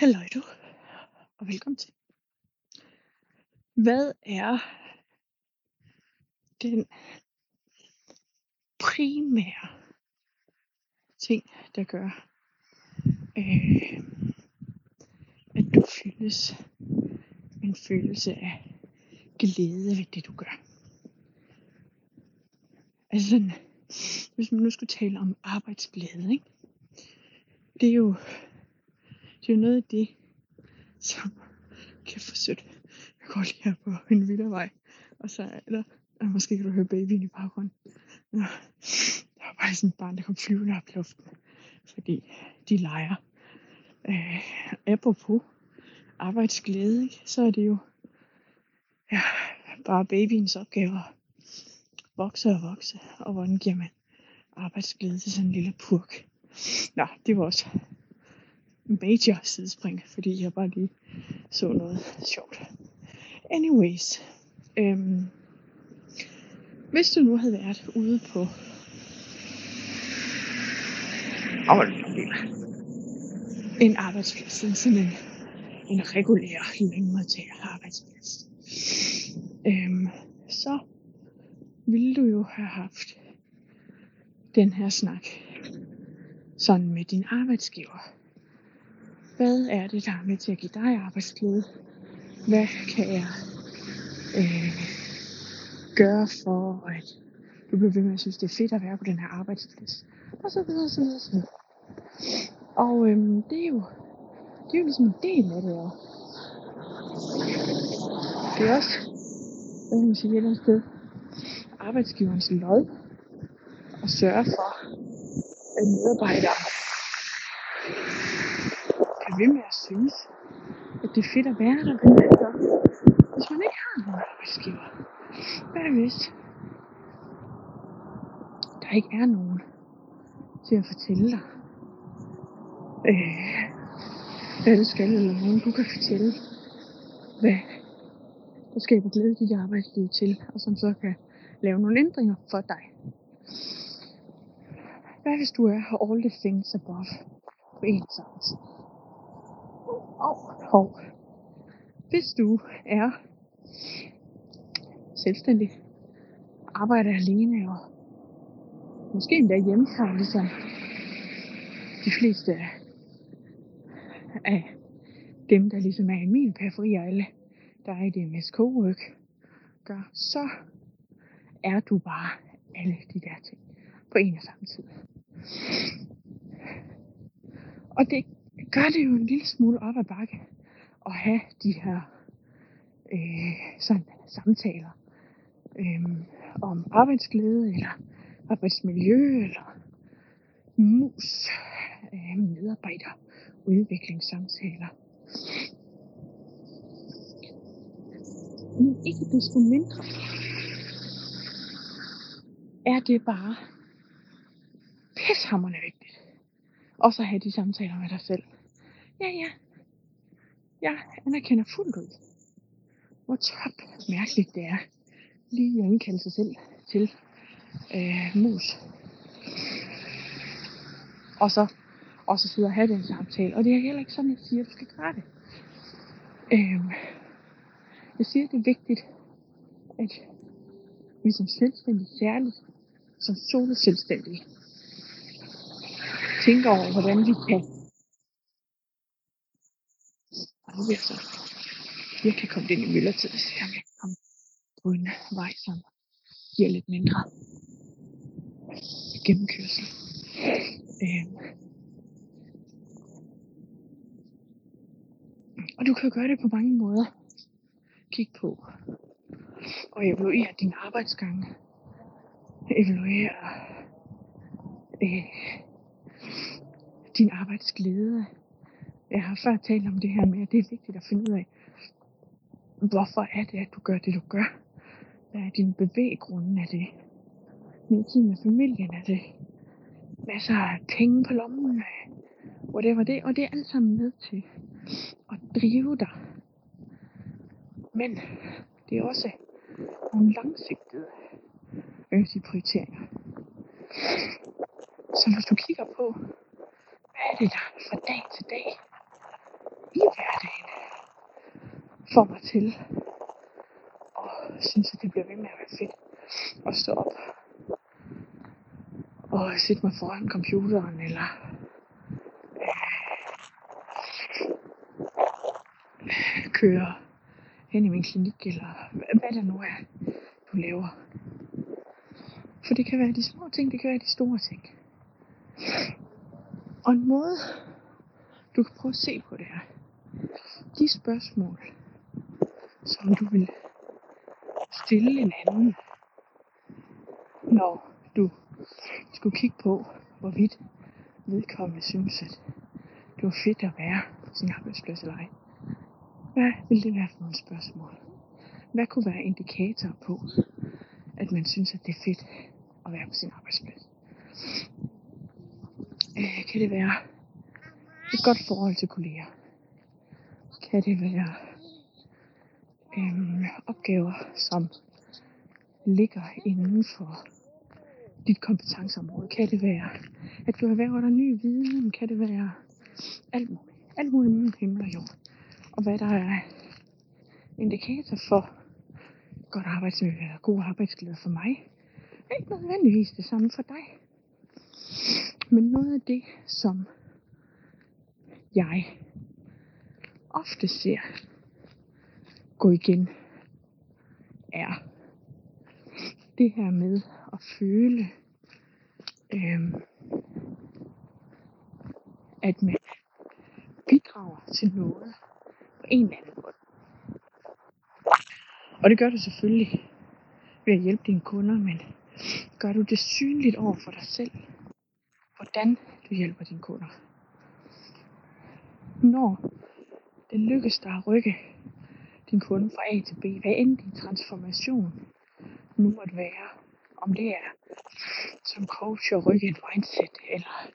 Hej du, og velkommen til. Hvad er den primære ting, der gør, øh, at du fyldes en følelse af glæde ved det, du gør? Altså sådan, hvis man nu skulle tale om arbejdsglæde, ikke? Det er jo, det er jo noget af det, som kan få sødt. Jeg går lige her på en vej. og så er der, og måske kan du høre babyen i baggrunden. Nå, Der var bare sådan et barn, der kom flyvende op i luften, fordi de leger. Øh, apropos arbejdsglæde, ikke? så er det jo ja, bare babyens opgaver vokse og vokse, og hvordan giver man arbejdsglæde til sådan en lille purk. Nå, det var også major sidespring, fordi jeg bare lige så noget sjovt. Anyways, øhm, hvis du nu havde været ude på Hold en arbejdsplads, sådan sådan en, en regulær lønmodtager arbejdsplads, øhm, så ville du jo have haft den her snak sådan med din arbejdsgiver. Hvad er det, der er med til at give dig arbejdsglæde? Hvad kan jeg øh, gøre for, at du bliver ved med at synes, det er fedt at være på den her arbejdsplads? Og så videre, så videre, så videre. Og øhm, det er jo det er jo ligesom en del af det. Og det er også, hvad kan man sige, et eller andet sted, arbejdsgiverens lod at sørge for, at medarbejdere kan ved med at synes, at det er fedt at være der. Men altså, hvis man ikke har nogen arbejdsgiver, hvad hvis der ikke er nogen til at fortælle dig, øh, hvad du skal, eller nogen du kan fortælle, hvad der skaber glæde i dit arbejdsliv til, og som så kan lave nogle ændringer for dig. Hvad hvis du er all the things above på en samme tid? Og, og hvis du er selvstændig, arbejder alene og måske endda hjemmefra, ligesom de fleste af, af dem, der ligesom er i min periferi, og alle, der er i det MSK-work, gør, så er du bare alle de der ting på en og samme tid. Og det gør det jo en lille smule op ad bakke at have de her øh, sådan, samtaler øh, om arbejdsglæde eller arbejdsmiljø eller mus, øh, medarbejder, udviklingssamtaler. Men ikke desto mindre er det bare pishammerende vigtigt. Og så have de samtaler med dig selv. Ja, ja. Jeg anerkender fuldt ud, hvor top mærkeligt det er. Lige at indkalde sig selv til øh, mus. Og så, og så sidde og have den samtale. Og det er heller ikke sådan, jeg siger, at du skal gøre det. Øh, jeg siger, at det er vigtigt, at vi som selvstændige, særligt som solo selvstændige, tænker over, hvordan vi kan og nu er jeg så virkelig komme ind i myldretid, så jeg kan komme på en vej, som giver lidt mindre gennemkørsel. Øhm. Og du kan gøre det på mange måder. Kig på og evaluere din arbejdsgang. Evaluere øh, din arbejdsglæde. Jeg har før talt om det her med, at det er vigtigt at finde ud af, hvorfor er det, at du gør det, du gør. Hvad er din bevæggrunde af det? Min tid med familien er det. Masser af penge på lommen. Whatever det. Og det er alt sammen med til at drive dig. Men det er også nogle langsigtede øvrige prioriteringer. Så hvis du kigger på, hvad er det der fra dag til dag i hverdagen får mig til og synes, at det bliver ved med at være fedt at stå op og sætte mig foran computeren, eller øh, køre hen i min klinik, eller hvad det nu er, du laver. For det kan være de små ting, det kan være de store ting. Og en måde, du kan prøve at se på det her. De spørgsmål, som du vil stille en anden, når du skulle kigge på, hvorvidt vedkommende synes, at det var fedt at være på sin arbejdsplads eller ej. Hvad vil det være for nogle spørgsmål? Hvad kunne være indikator på, at man synes, at det er fedt at være på sin arbejdsplads? Øh, kan det være et godt forhold til kolleger? Kan det være øhm, opgaver, som ligger inden for dit kompetenceområde? Kan det være, at du erhverver dig ny viden? Kan det være alt muligt? Alt muligt mellem himmel og jord. Og hvad der er indikator for godt arbejdsmiljø eller god arbejdsglæde for mig, er ikke nødvendigvis det samme for dig. Men noget af det, som jeg ofte ser gå igen, er det her med at føle, øhm, at man bidrager til noget på en eller anden måde. Og det gør du selvfølgelig ved at hjælpe dine kunder, men gør du det synligt over for dig selv, hvordan du hjælper dine kunder. Når det lykkes dig at rykke din kunde fra A til B, hvad end din transformation nu måtte være, om det er som coach at rykke et mindset, eller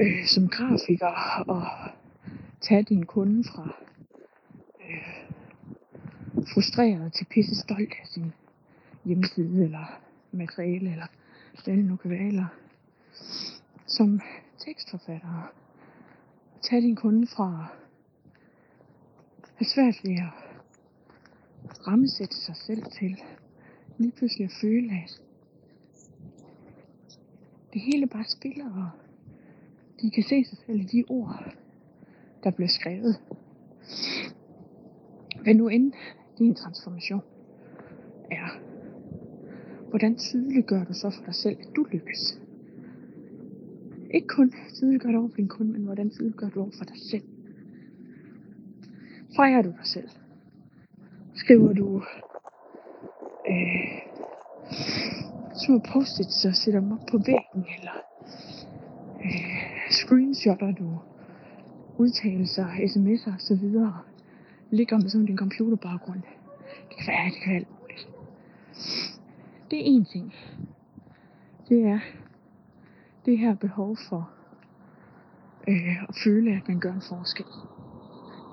øh, som grafiker og tage din kunde fra øh, frustreret til pisse stolt af sin hjemmeside eller materiale eller hvad det nu kan være, eller som tekstforfatter. Tage din kunde fra svært ved at rammesætte sig selv til lige pludselig at føle, at det hele bare spiller, og de kan se sig selv i de ord, der bliver skrevet. Hvad nu end din transformation er, hvordan tydeliggør du så for dig selv, at du lykkes? Ikke kun tydeliggør det over for din kunde, men hvordan tydeliggør du over for dig selv? Fejrer du dig selv? Skriver du øh, små post-its og sætter dem op på væggen, eller øh, screenshotter du udtalelser, sms'er osv. ligger med sådan din computerbaggrund. Det kan være, det kan være alt muligt. Det er en ting. Det er det her behov for øh, at føle, at man gør en forskel.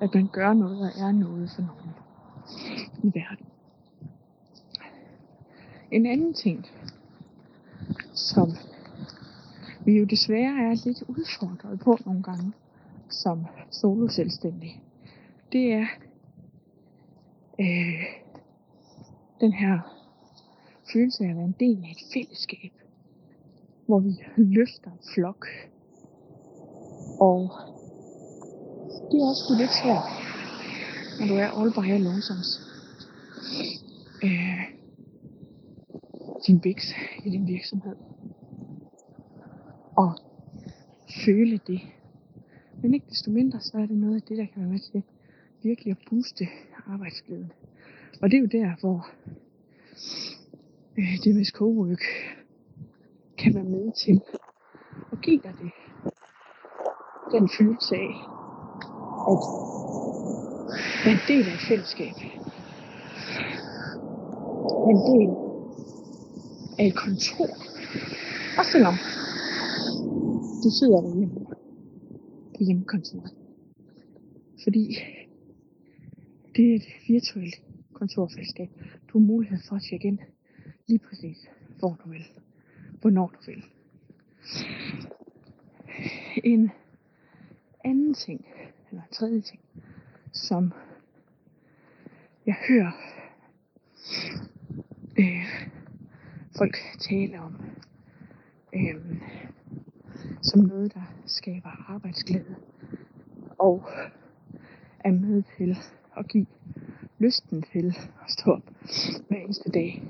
At man gør noget og er noget for nogen i verden. En anden ting, som vi jo desværre er lidt udfordret på nogle gange som solo selvstændig, det er øh, den her følelse af at være en del af et fællesskab, hvor vi løfter en flok. Og det er også lidt svært, når du er all by alone, som øh, din biks i din virksomhed. Og føle det. Men ikke desto mindre, så er det noget af det, der kan være med til virkelig at booste arbejdsglæden. Og det er jo der, hvor øh, det med cowork kan være med til at give dig det. Den følelse af, at være en del af et fællesskab. En del af et kontor. Og selvom du sidder derhjemme på hjemmekontoret. Fordi det er et virtuelt kontorfællesskab. Du har mulighed for at tjekke ind lige præcis, hvor du vil. Hvornår du vil. En anden ting eller en tredje ting, som jeg hører øh, folk tale om, øh, som noget, der skaber arbejdsglæde og er med til at give lysten til at stå op hver eneste dag.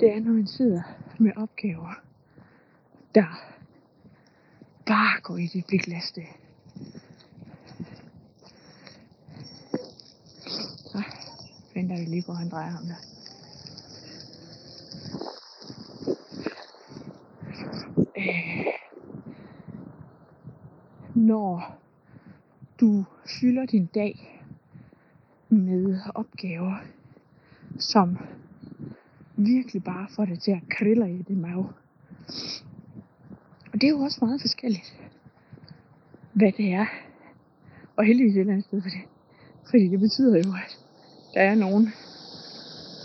Det er, når man sidder med opgaver, der bare går i dit bliklæste. Så venter vi lige på, at han drejer ham der. Øh, når du fylder din dag med opgaver, som virkelig bare får det til at krille i din mave. Og det er jo også meget forskelligt, hvad det er. Og heldigvis et eller andet sted for det. Fordi det betyder jo, at der er nogen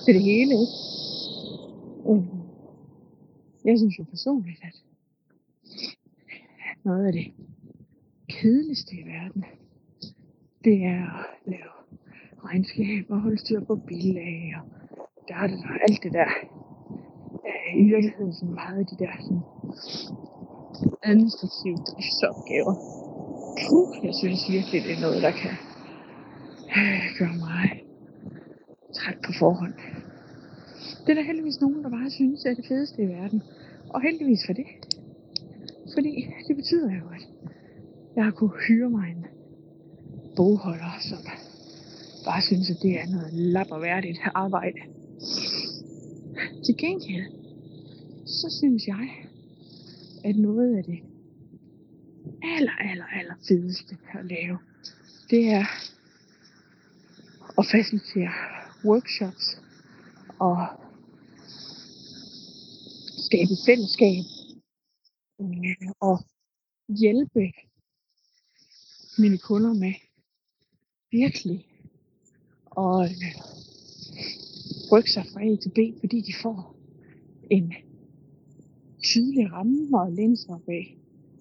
til det hele, ikke? Mm. Jeg synes jo personligt, at noget af det kedeligste i verden, det er at lave regnskab og holde styr på bilag og der er det der, alt det der. I virkeligheden sådan meget af de der sådan, administrative driftsopgaver. Puh, jeg synes virkelig, det er noget, der kan øh, gøre mig træt på forhånd. Det er der heldigvis nogen, der bare synes er det fedeste i verden. Og heldigvis for det. Fordi det betyder jo, at jeg har kunnet hyre mig en bogholder, som bare synes, at det er noget lapperværdigt arbejde. Til gengæld, så synes jeg, at noget af det aller, aller, aller fedeste at lave, det er at facilitere workshops og skabe fællesskab øh, og hjælpe mine kunder med virkelig at øh, rykke sig fra A til B, fordi de får en tydelig ramme og læne sig op.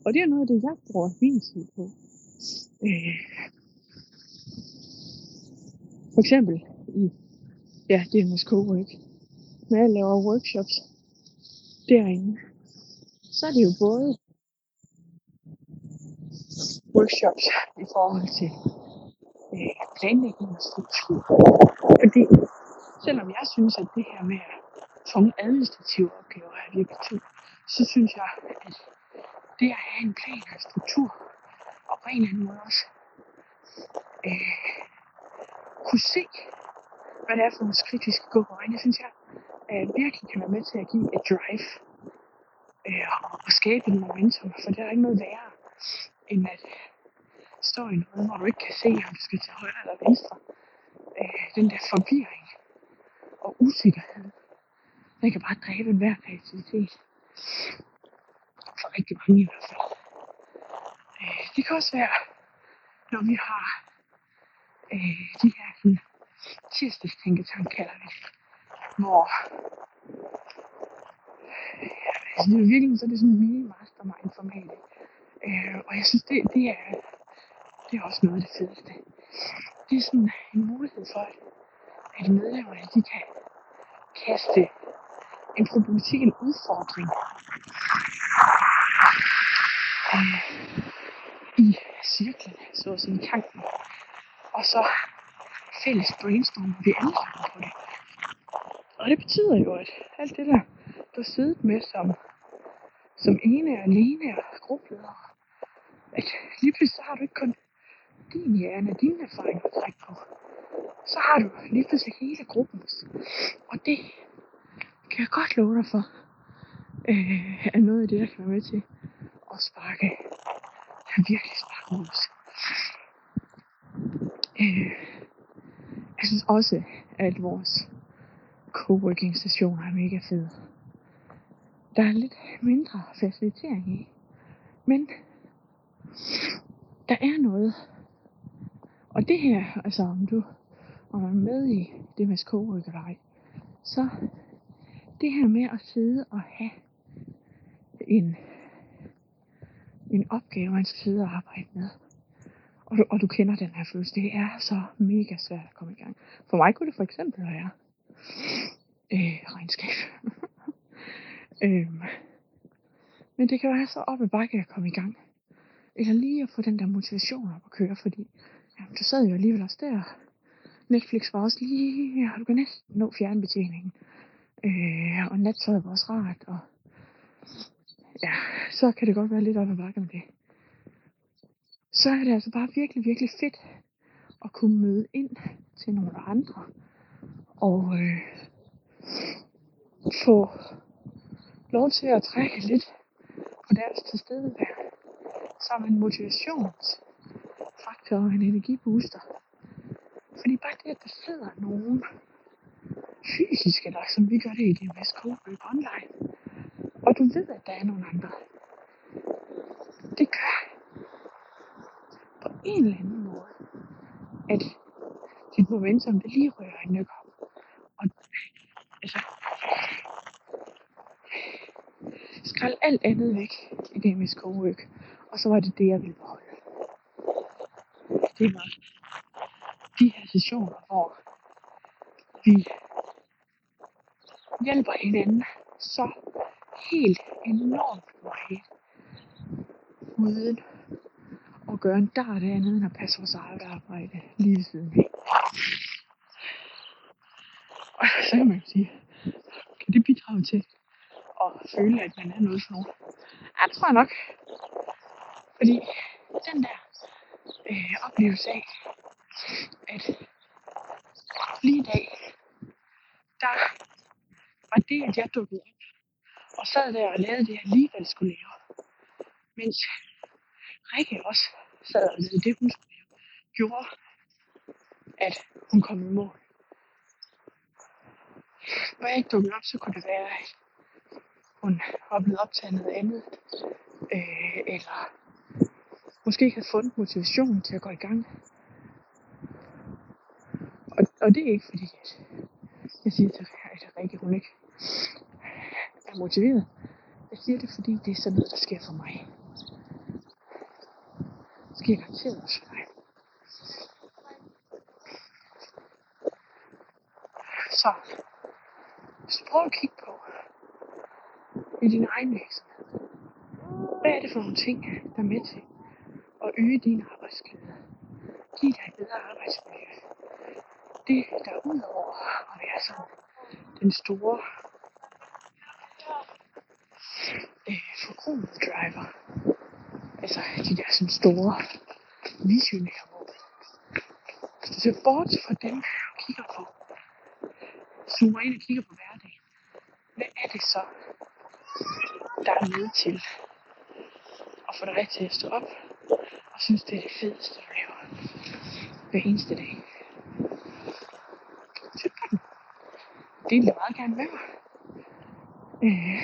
Og det er noget af det, jeg bruger min tid på. Øh, for eksempel i ja, det er måske Cowork. Når jeg laver workshops derinde, så er det jo både workshops i forhold til øh, planlægning og struktur. Fordi selvom jeg synes, at det her med at tunge administrative opgaver er virkelig tungt, så synes jeg, at det at have en plan og en struktur, og på en eller anden måde også øh, kunne se, hvad det er for nogle skridt, vi skal gå på vejen, det synes jeg øh, virkelig kan være med til at give et drive øh, og, skabe en momentum, for der er ikke noget værre, end at øh, stå i noget, hvor du ikke kan se, om du skal til højre eller venstre. Øh, den der forvirring og usikkerhed, den kan bare dræbe enhver kreativitet. For rigtig mange i hvert fald. Øh, det kan også være, når vi har øh, de her sådan, tirsdagstænketank, kalder vi det, hvor ja, altså, det er virkelig så er det sådan en mini mastermind format. Øh, og jeg synes, det, det er det er også noget af det fedeste. Det er sådan en mulighed for, at, at medlemmerne de kan kaste en problematik, en udfordring øh, i cirklen, så at sige, i tanken. Og så fælles brainstorm, vi alle sammen på det. Og det betyder jo, at alt det der, du har siddet med som, som ene og alene og gruppeleder, at lige pludselig så har du ikke kun din hjerne, dine erfaringer at trække på. Så har du lige pludselig hele gruppens. Og det kan jeg godt love dig for, øh, er noget af det, der kan være med til at sparke, at virkelig sparke os. Øh, også, at vores coworking station er mega fede. Der er lidt mindre facilitering i, men der er noget. Og det her, altså om du om er med i det med cowork eller ej, så det her med at sidde og have en, en opgave, man skal sidde og arbejde med, og du, og du kender den her følelse. Det er så mega svært at komme i gang. For mig kunne det for eksempel være øh, regnskab. øhm, men det kan være så op ad bakke at komme i gang. Eller lige at få den der motivation op at køre, fordi jamen, du sad jo alligevel også der. Netflix var også lige, ja, du kan næsten nå fjernbetjeningen. Øh, og nattøjet var også rart, og ja, så kan det godt være lidt op ad bakke med det. Så er det altså bare virkelig, virkelig fedt at kunne møde ind til nogle andre, og øh, få lov til at trække lidt på deres tilstedeværelse som en motivationsfaktor og en energibooster. Fordi bare det, at der sidder nogen fysisk, eller som vi gør det i DMS Cowork online, og du ved, at der er nogle andre, det gør en eller anden måde, at dit momentum, det lige rører en nyk op. Og altså, skrald alt andet væk i det med Cowork, og så var det det, jeg ville beholde. Det var de her sessioner, hvor vi hjælper hinanden så helt enormt meget uden at gøre en dart andet end at passe vores eget arbejde lige siden. Og så kan man jo sige, kan det bidrage til at føle, at man er noget for nogen? Ja, det tror jeg nok. Fordi den der øh, oplevelse af, at lige i dag, der var det, at jeg dukkede op og sad der og lavede det, jeg alligevel skulle lave. Mens Rikke også sad det, det, hun skulle gjorde, at hun kom i mål. Når jeg ikke dukkede op, så kunne det være, at hun var blevet optaget noget andet. Øh, eller måske ikke havde fundet motivationen til at gå i gang. Og, og det er ikke fordi, at jeg siger til at Rikke, hun ikke er motiveret. Jeg siger det, fordi det er sådan noget, der sker for mig. Det sker garanteret også for dig. Så, hvis du at kigge på i din egen virksomhed, hvad er det for nogle ting, der er med til at øge din arbejdsglæde? Giv dig et bedre arbejdsmiljø. Det, der er ud over at være sådan den store øh, forkromede driver. Altså de der sådan store visionære mål. Hvis du ser bort fra dem du kigger på, zoomer ind og kigger på hverdagen, hvad er det så, der er med til at få dig til at stå op og synes, det er det fedeste, du laver hver eneste dag. Typ på den. Det vil jeg meget gerne med mig. Øh,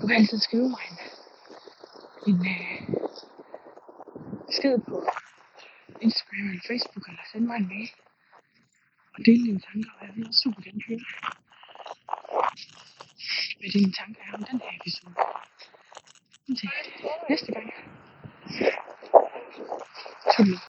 du kan altid skrive mig en, en øh, besked på Instagram eller Facebook, eller sende mig en mail og dele dine tanker, og jeg vil også super gerne høre, hvad dine tanker er om den her episode. Indtil næste gang. Tudelu.